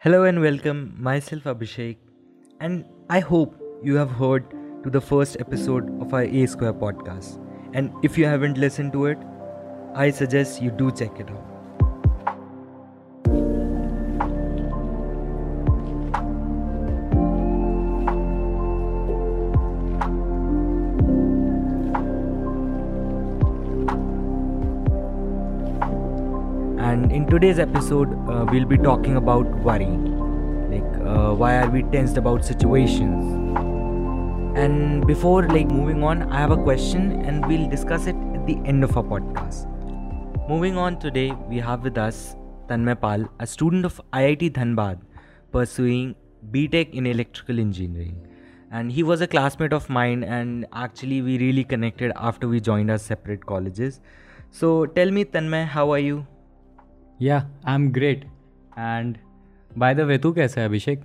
Hello and welcome, myself Abhishek, and I hope you have heard to the first episode of our A Square podcast. And if you haven't listened to it, I suggest you do check it out. And in today's episode, uh, we'll be talking about worry. Like, uh, why are we tensed about situations? And before like moving on, I have a question, and we'll discuss it at the end of our podcast. Moving on today, we have with us Tanmay Pal, a student of IIT Dhanbad, pursuing BTech in electrical engineering. And he was a classmate of mine, and actually, we really connected after we joined our separate colleges. So, tell me, Tanmay, how are you? Yeah, I'm great. And by the way, तू कैसा है अभिषेक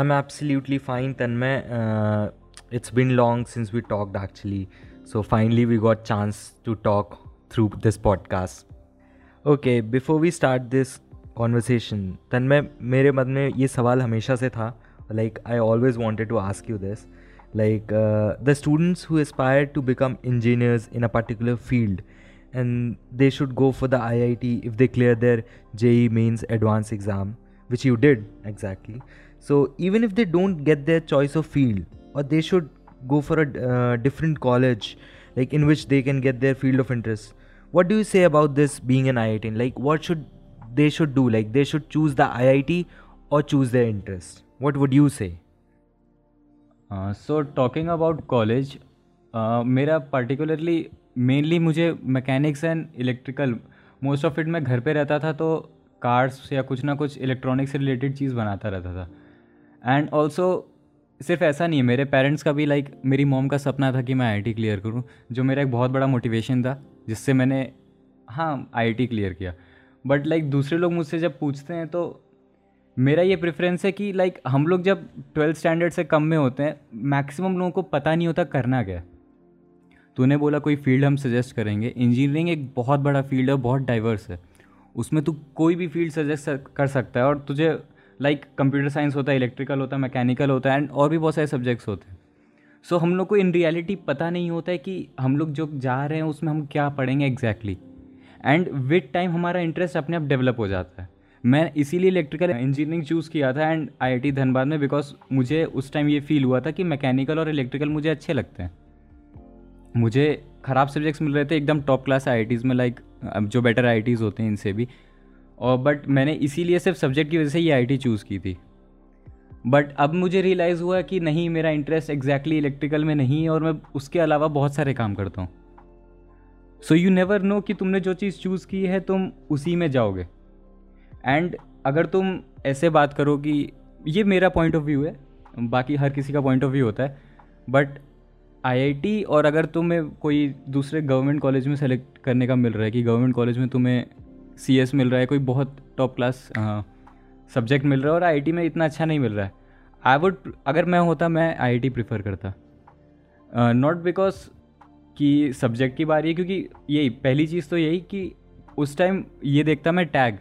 I'm absolutely fine, Tanmay. Uh, it's been long since we talked actually. So finally we got chance to talk through this podcast. Okay, before we start this conversation, Tanmay, मेरे मन में ये सवाल हमेशा से था like I always wanted to ask you this like uh, the students who aspire to become engineers in a particular field and they should go for the IIT if they clear their JE mains advanced exam, which you did exactly. So even if they don't get their choice of field, or they should go for a uh, different college, like in which they can get their field of interest. What do you say about this being an IIT? Like what should they should do? Like they should choose the IIT or choose their interest. What would you say? Uh, so talking about college, uh, मेरा particularly mainly मुझे mechanics and electrical most of it मैं घर पे रहता था तो cars या कुछ ना कुछ इलेक्ट्रॉनिक्स से रिलेटेड चीज़ बनाता रहता था। एंड ऑल्सो सिर्फ़ ऐसा नहीं है मेरे पेरेंट्स का भी लाइक like, मेरी मॉम का सपना था कि मैं आई क्लियर करूँ जो मेरा एक बहुत बड़ा मोटिवेशन था जिससे मैंने हाँ आई क्लियर किया। बट लाइक like, दूसरे लोग मुझसे जब पूछते हैं तो मेरा ये प्रेफरेंस है कि लाइक like, हम लोग जब ट्वेल्थ स्टैंडर्ड से कम में होते हैं मैक्सिमम लोगों को पता नहीं होता करना क्या है। तूने बोला कोई फ़ील्ड हम सजेस्ट करेंगे। इंजीनियरिंग एक बहुत बड़ा फ़ील्ड है बहुत डाइवर्स है। उसमें तू कोई भी फ़ील्ड सजेस्ट कर सकता है और तुझे लाइक कंप्यूटर साइंस होता है इलेक्ट्रिकल होता है मैकेनिकल होता है एंड और भी बहुत सारे सब्जेक्ट्स होते हैं। सो so, हम लोग को इन रियलिटी पता नहीं होता है कि हम लोग जो जा रहे हैं उसमें हम क्या पढ़ेंगे एग्जैक्टली एंड विद टाइम हमारा इंटरेस्ट अपने आप डेवलप हो जाता है। मैं इसीलिए इलेक्ट्रिकल इंजीनियरिंग चूज़ किया था एंड आईआईटी धनबाद में बिकॉज़ मुझे उस टाइम ये फील हुआ था कि मैकेनिकल और इलेक्ट्रिकल मुझे अच्छे लगते हैं। मुझे ख़राब सब्जेक्ट्स मिल रहे थे, एकदम टॉप क्लास आई में लाइक जो बेटर आई होते हैं इनसे भी। और बट मैंने इसीलिए सिर्फ़ सब्जेक्ट की वजह से ये आईटी चूज़ की थी। बट अब मुझे रियलाइज़ हुआ कि नहीं, मेरा इंटरेस्ट एग्जैक्टली इलेक्ट्रिकल में नहीं है और मैं उसके अलावा बहुत सारे काम करता हूँ। सो यू नेवर नो कि तुमने जो चीज़ चूज़ की है, तुम उसी में जाओगे। एंड अगर तुम ऐसे बात करो कि ये मेरा पॉइंट ऑफ़ व्यू है, बाकी हर किसी का पॉइंट ऑफ़ व्यू होता है बट आईआईटी और अगर तुम्हें कोई दूसरे गवर्नमेंट कॉलेज में सेलेक्ट करने का मिल रहा है, कि गवर्नमेंट कॉलेज में तुम्हें CS मिल रहा है, कोई बहुत टॉप क्लास सब्जेक्ट मिल रहा है और IIT में इतना अच्छा नहीं मिल रहा है आई वुड अगर मैं होता, मैं आई प्रीफर करता। नॉट बिकॉज़ कि सब्जेक्ट की बारी है, क्योंकि यही, पहली चीज़ तो यही कि उस टाइम ये देखता मैं टैग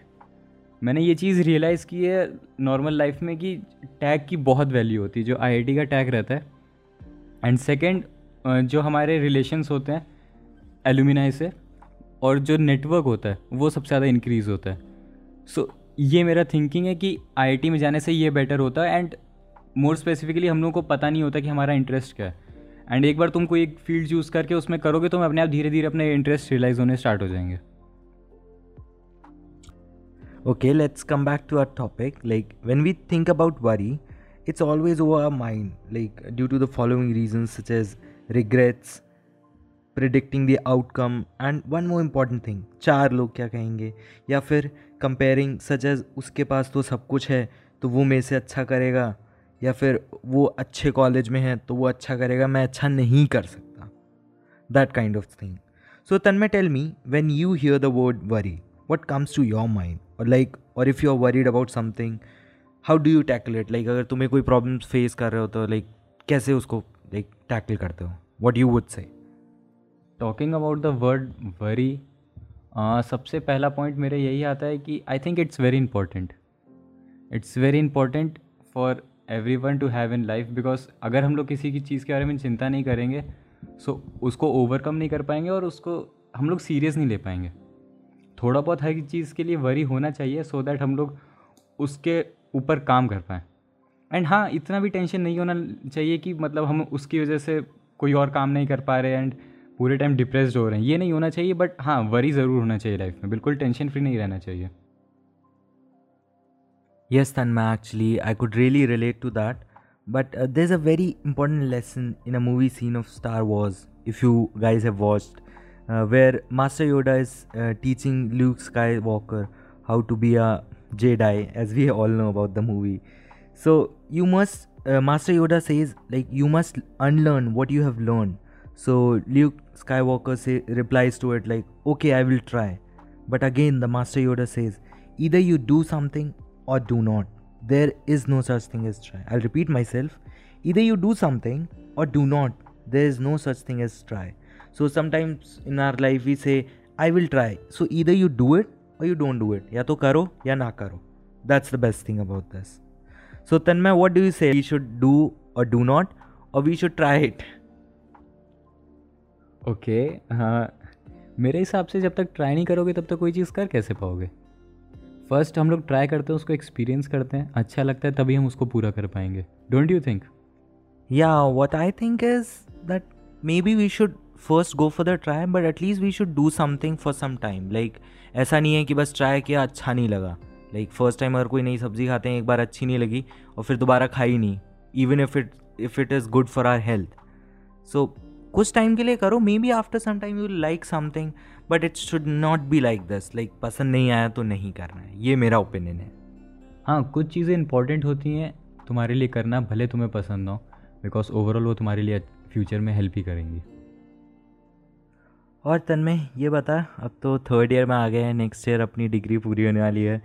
मैंने ये चीज़ रियलाइज़ की है नॉर्मल लाइफ में कि टैग की बहुत वैल्यू होती है, जो आईआईटी का टैग रहता है। एंड सेकंड जो हमारे रिलेशंस होते हैं एलुमिनाई से और जो नेटवर्क होता है वो सबसे ज़्यादा इंक्रीज़ होता है। सो so, ये मेरा थिंकिंग है कि आईआईटी में जाने से ये बेटर होता है एंड मोर स्पेसिफिकली हम लोगों को पता नहीं होता कि हमारा इंटरेस्ट क्या है। एंड एक बार तुम कोई एक फ़ील्ड चूज़ करके उसमें करोगे तो अपने आप धीरे धीरे अपने इंटरेस्ट रियलाइज़ होने स्टार्ट हो जाएँगे। Let's come back to our topic. Like, when we think about worry, it's always over our mind, like, due to the following reasons, such as regrets predicting the outcome and one more important thing चार लोग क्या कहेंगे? या फिर comparing such as उसके पास तो सब कुछ है तो वो मेरे से अच्छा करेगा या फिर वो अच्छे कॉलेज में है तो वो अच्छा करेगा मैं अच्छा नहीं कर सकता। That kind of thing so Tanmay tell me when you hear the word worry what comes to your mind और लाइक और if you are worried about something how do you tackle it like अगर तुम्हें कोई problem face कर रहे हो तो like like, कैसे उसको like tackle करते हो। What you would say talking about the word worry सबसे पहला पॉइंट मेरे यही आता है कि I think it's very important it's very important for everyone to have in life because अगर हम लोग किसी की चीज़ के बारे में चिंता नहीं करेंगे सो so, उसको ओवरकम नहीं कर पाएँगे और उसको हम लोग सीरियस नहीं ले पाएँगे। थोड़ा बहुत हर चीज़ के लिए वरी होना चाहिए सो so दैट हम लोग उसके ऊपर काम कर पाएँ। एंड हाँ इतना भी टेंशन नहीं होना चाहिए कि मतलब हम उसकी वजह से कोई और काम नहीं कर पा रहे एंड पूरे टाइम डिप्रेस हो रहे हैं। ये नहीं होना चाहिए बट हाँ वरी ज़रूर होना चाहिए लाइफ में। बिल्कुल टेंशन फ्री नहीं रहना चाहिए। Yes Tanmay actually I could really relate to that but there is a very important lesson in a movie scene of Star Wars if you guys have watched where Master Yoda is teaching Luke Skywalker how to be a Jedi as we all know about the movie So, you must, uh, Master Yoda says, like, you must unlearn what you have learned. So, Luke Skywalker say, replies to it, like, okay, I will try. But again, the Master Yoda says, either you do something or do not. There is no such thing as try. I'll repeat myself. Either you do something or do not. There is no such thing as try. So sometimes in our life we say, I will try. So either you do it or you don't do it. Ya to karo ya na karo. That's the best thing about this. So Tanmay, what do you say? We should do or do not, or we should try it? Okay okay, हाँ। मेरे हिसाब से जब तक try नहीं करोगे तब तक कोई चीज़ कर कैसे पाओगे? फ़र्स्ट हम लोग ट्राई करते हैं उसको एक्सपीरियंस करते हैं। अच्छा लगता है तभी हम उसको पूरा कर पाएँगे। डोंट यू थिंक या what I think is that maybe we should first go for the try but at least we should do something for some time like ऐसा नहीं है कि बस ट्राई किया अच्छा नहीं लगा। लाइक फ़र्स्ट टाइम अगर कोई नई सब्ज़ी खाते हैं एक बार अच्छी नहीं लगी और फिर दोबारा खाई नहीं even if it if it is good for our health so कुछ टाइम के लिए करो maybe after some time you like something but it should not be like this like पसंद नहीं आया तो नहीं करना है। ये मेरा ओपिनियन है। हाँ कुछ चीज़ें इंपॉर्टेंट होती हैं तुम्हारे लिए करना भले तुम्हें पसंद हो बिकॉज़ ओवरऑल वो तुम्हारे लिए फ्यूचर में हेल्प ही करेंगी। और तन्मय ये बता अब तो थर्ड ईयर में आ गए हैं नेक्स्ट ईयर अपनी डिग्री पूरी होने वाली है।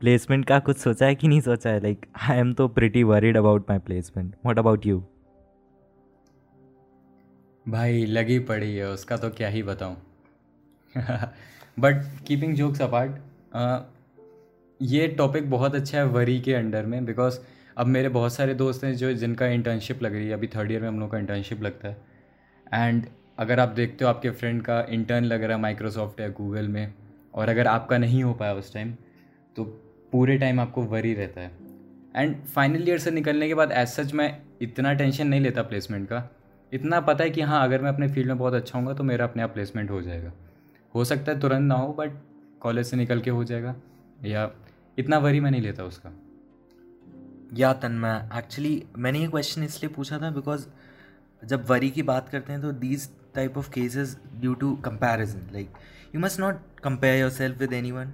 प्लेसमेंट का कुछ सोचा है कि नहीं सोचा है? लाइक आई एम तो pretty worried about my placement what about you भाई, लगी पड़ी है, उसका तो क्या ही बताऊँ। बट कीपिंग जोक्स अपार्ट ये टॉपिक बहुत अच्छा है वरी के अंडर में बिकॉज़ अब मेरे बहुत सारे दोस्त हैं जो जिनका इंटर्नशिप लग रही है, अभी थर्ड ईयर में हम लोग का इंटर्नशिप लगता है। एंड अगर आप देखते हो आपके फ्रेंड का इंटर्न लग रहा है माइक्रोसॉफ्ट या गूगल में, और अगर आपका नहीं हो पाया उस टाइम तो पूरे टाइम आपको वरी रहता है। एंड फाइनल ईयर से निकलने के बाद एज सच मैं इतना टेंशन नहीं लेता प्लेसमेंट का। इतना पता है कि हाँ अगर मैं अपने फ़ील्ड में बहुत अच्छा हूँ तो मेरा अपने आप प्लेसमेंट हो जाएगा। हो सकता है तुरंत ना हो बट कॉलेज से निकल के हो जाएगा। या इतना वरी मैं नहीं लेता उसका। या तन्मय एक्चुअली मैंने ये क्वेश्चन इसलिए पूछा था बिकॉज़ जब वरी की बात करते हैं तो these type of cases due to comparison like you must not compare yourself with anyone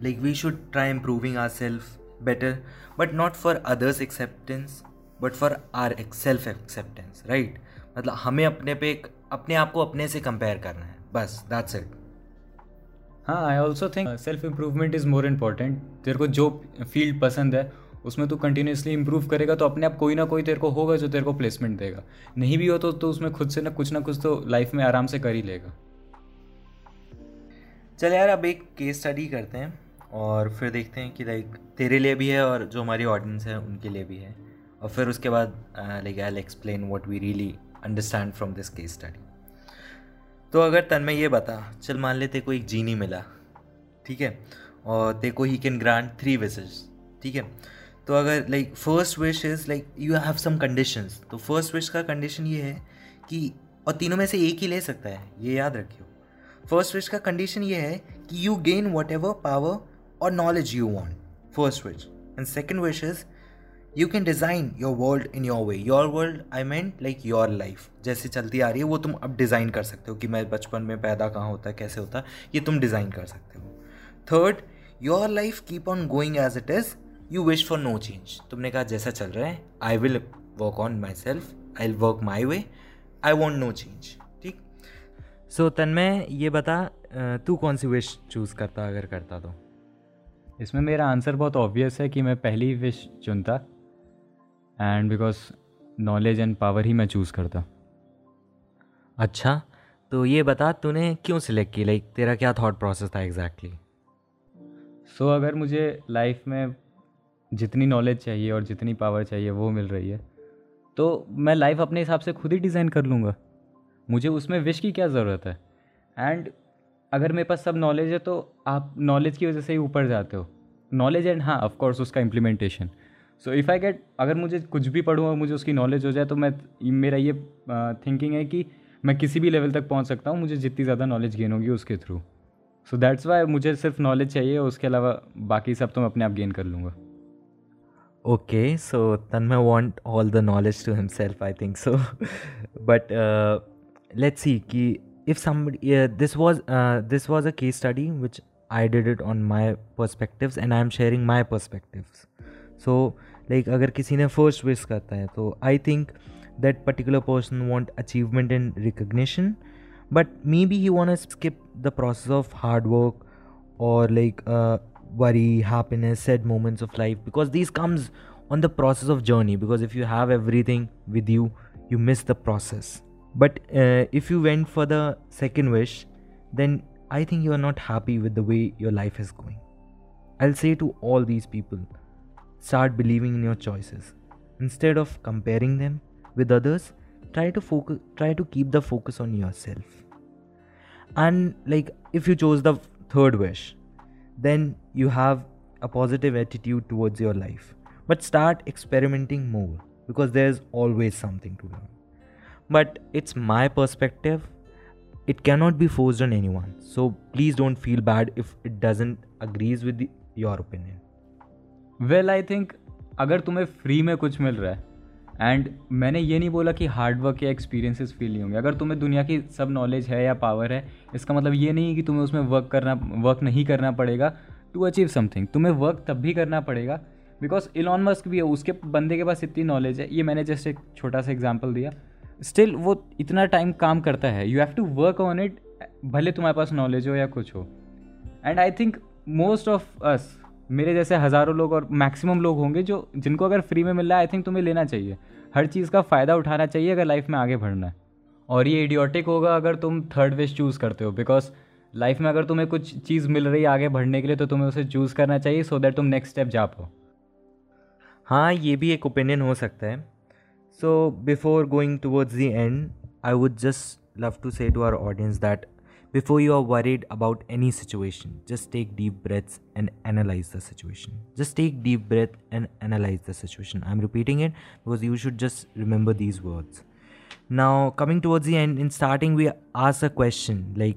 like we should try improving our self better but not for others acceptance but for our self acceptance right मतलब हमें अपने पे एक अपने आप को अपने से कंपेयर करना है बस दैट्स इट हाँ I also think self improvement is more important तेरे को जो फ़ील्ड पसंद है उसमें तू कंटिन्यूसली इंप्रूव करेगा तो अपने आप कोई ना कोई तेरे को होगा जो तेरे को प्लेसमेंट देगा। नहीं भी हो तो, तो उसमें खुद से ना कुछ ना कुछ तो लाइफ में आराम से कर ही लेगा। चल यार, अब एक केस स्टडी करते हैं और फिर देखते हैं कि लाइक तेरे लिए भी है और जो हमारी ऑडियंस है, उनके लिए भी है। और फिर उसके बाद like I explain what we really understand from this case study तो अगर तन में ये बता, चल मान ले तेको एक जीनी मिला, ठीक है? और ते को ही कैन ग्रांट थ्री विशेज ठीक है? तो अगर like first wish is like you have some conditions तो फ़र्स्ट विश का कंडीशन ये है कि, और तीनों में से एक ही ले सकता है, ये याद रखियो। फ़र्स्ट विच का कंडीशन ये है कि you gain whatever power और knowledge you want first which and second wish is you can design your world in your way your world I mean like your life जैसे चलती आ रही है, वो तुम अब डिज़ाइन कर सकते हो कि मैं बचपन में पैदा कहाँ होता है कैसे होता है ये तुम डिज़ाइन कर सकते हो. Third your life keep on going as it is you wish for no change तुमने कहा, जैसा चल रहा है I will work on myself I will work my way I want no change so Tanmay ये बता तू कौन सी विश चूज़ करता अगर करता तो? इसमें मेरा आंसर बहुत ऑब्वियस है कि मैं पहली विश चुनता and because knowledge and power ही मैं चूज़ करता। अच्छा तो ये बता तूने क्यों सिलेक्ट की? लाइक तेरा क्या थॉट प्रोसेस था एग्जैक्टली सो so, अगर मुझे लाइफ में जितनी नॉलेज चाहिए और जितनी पावर चाहिए वो मिल रही है तो मैं लाइफ अपने हिसाब से खुद ही डिज़ाइन कर लूँगा। मुझे उसमें विश की क्या ज़रूरत है? एंड अगर मेरे पास सब नॉलेज है तो आप नॉलेज की वजह से ही ऊपर जाते हो। नॉलेज एंड हाँ ऑफकोर्स उसका implementation so if I get अगर मुझे कुछ भी पढ़ूँ और मुझे उसकी नॉलेज हो जाए तो मैं मेरा ये थिंकिंग है कि मैं किसी भी लेवल तक पहुँच सकता हूँ मुझे जितनी ज़्यादा नॉलेज गेन होगी उसके थ्रू सो दैट्स वाई मुझे सिर्फ़ नॉलेज चाहिए उसके अलावा बाकी सब तो मैं अपने आप गेन कर लूँगा। Okay, so Tanmay want all the knowledge to himself, I think so. but uh, let's see ki if somebody yeah, this was uh, this was a case study which I did it on my perspectives and I am sharing my perspectives. So like अगर किसी ने first wish करता है तो I think that particular person want achievement and recognition but maybe he want to skip the process of hard work or like uh, worry happiness sad moments of life because these comes on the process of journey because if you have everything with you you miss the process but uh, if you went for the second wish then i think you are not happy with the way your life is going i'll say to all these people start believing in your choices instead of comparing them with others try to focus try to keep the focus on yourself and like if you chose the third wish then you have a positive attitude towards your life. But start experimenting more because there's always something to learn. But it's my perspective. It cannot be forced on anyone. So please don't feel bad if it doesn't agrees with the, your opinion. Well, I think अगर तुम्हें free में कुछ मिल रहा है and मैंने ये नहीं बोला कि हार्ड वर्क या एक्सपीरियंसेस फील नहीं होंगे अगर तुम्हें दुनिया की सब नॉलेज है या पावर है इसका मतलब ये नहीं कि तुम्हें उसमें वर्क करना वर्क नहीं करना पड़ेगा टू अचीव समथिंग तुम्हें वर्क तब भी करना पड़ेगा बिकॉज़ इलॉन मस्क भी है उसके बंदे के पास इतनी नॉलेज है ये मैंने जस्ट एक छोटा सा एग्ज़ाम्पल दिया स्टिल वो इतना टाइम काम करता है। You have to work on it भले तुम्हारे पास नॉलेज हो या कुछ हो। And I think most of us मेरे जैसे हज़ारों लोग और मैक्सिमम लोग होंगे जो, जिनको अगर फ्री में मिल रहा है आई थिंक तुम्हें लेना चाहिए। हर चीज़ का फ़ायदा उठाना चाहिए अगर लाइफ में आगे बढ़ना है। और ये इडियोटिक होगा अगर तुम थर्ड वेज चूज़ करते हो बिकॉज़ लाइफ में अगर तुम्हें कुछ चीज़ मिल रही है आगे बढ़ने के लिए तो तुम्हें उसे चूज़ करना चाहिए सो so दैट तुम नेक्स्ट स्टेप जा पाओ। हाँ ये भी एक ओपिनियन हो सकता है। So, before going towards the end, I would just love to say to our audience that before you are worried about any situation, just take deep breaths and analyze the situation. Just take deep breath and analyze the situation. I'm repeating it because you should just remember these words. Now, coming towards the end, in starting, we ask a question like,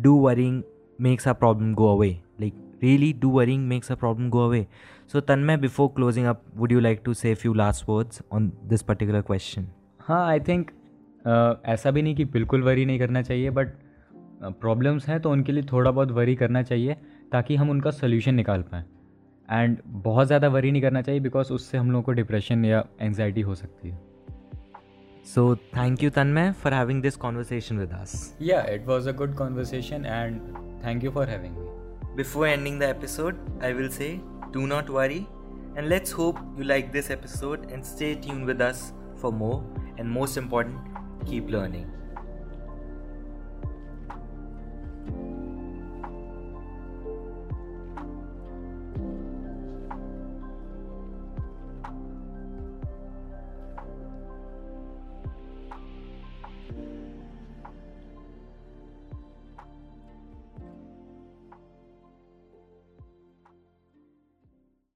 Do worrying makes our problem go away? Like, really, do worrying makes our problem go away? So, Tanmay, before closing up, would you like to say a few last words on this particular question? हाँ I think uh, ऐसा भी नहीं कि बिल्कुल worry नहीं करना चाहिए but problems हैं तो उनके लिए थोड़ा बहुत वरी करना चाहिए ताकि हम उनका सोल्यूशन निकाल पाएँ। एंड बहुत ज़्यादा वरी नहीं करना चाहिए बिकॉज़ उससे हम लोगों को डिप्रेशन या एंगजाइटी हो सकती है। So thank you Tanmay for having this conversation with us yeah it was a good conversation and thank you for having me before ending the episode I will say do not worry. And let's hope you like this episode and stay tuned with us for more. And most important, keep learning.